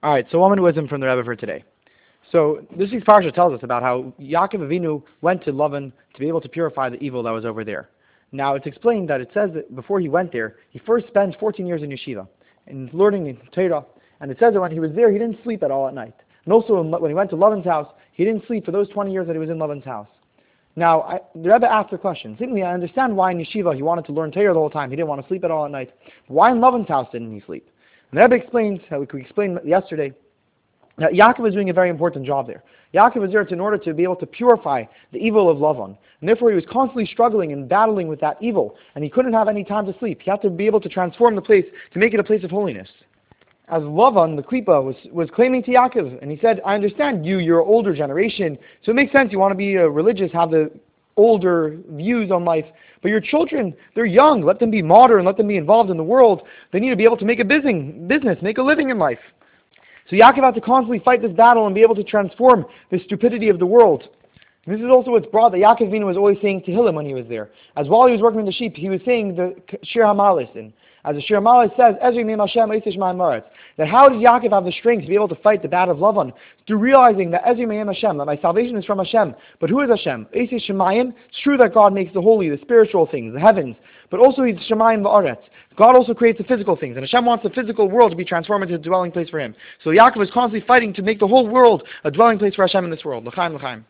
All right, so one wisdom from the Rebbe for today. So this week's parsha tells us about how Yaakov Avinu went to Lavan to be able to purify the evil that was over there. Now it's explained that it says that before he went there, he first spent 14 years in yeshiva and learning Torah. And it says that when he was there, he didn't sleep at all at night. And also when he went to Lavan's house, he didn't sleep for those 20 years that he was in Lavan's house. Now, I, the Rebbe asked the question. Simply, I understand why in yeshiva he wanted to learn Torah the whole time. He didn't want to sleep at all at night. Why in Lavan's house didn't he sleep? And the Rebbe explains, how we explained yesterday, now, Yaakov is doing a very important job there. Yaakov is there in order to be able to purify the evil of Lavan. And therefore he was constantly struggling and battling with that evil. And he couldn't have any time to sleep. He had to be able to transform the place to make it a place of holiness. As Lavan, the Klippa, was, was claiming to Yaakov, and he said, I understand you, you're an older generation, so it makes sense you want to be uh, religious, have the older views on life. But your children, they're young. Let them be modern. Let them be involved in the world. They need to be able to make a business, make a living in life. So Yaakov had to constantly fight this battle and be able to transform the stupidity of the world. And this is also what's brought that Yaakov was always saying Tehillim when he was there. As while he was working with the sheep, he was saying the Shir Hamalis. And as the Shir Hamalis says, Ezri Mim Hashem Maretz. That how did Yaakov have the strength to be able to fight the battle of Lavan? Through realizing that Ezri Mim Hashem, that my salvation is from Hashem. But who is Hashem? Esish Shemayim. It's true that God makes the holy, the spiritual things, the heavens. But also He's Shemayim Ba'aretz. God also creates the physical things. And Hashem wants the physical world to be transformed into a dwelling place for Him. So Yaakov is constantly fighting to make the whole world a dwelling place for Hashem in this world. L'chaim, l'chaim.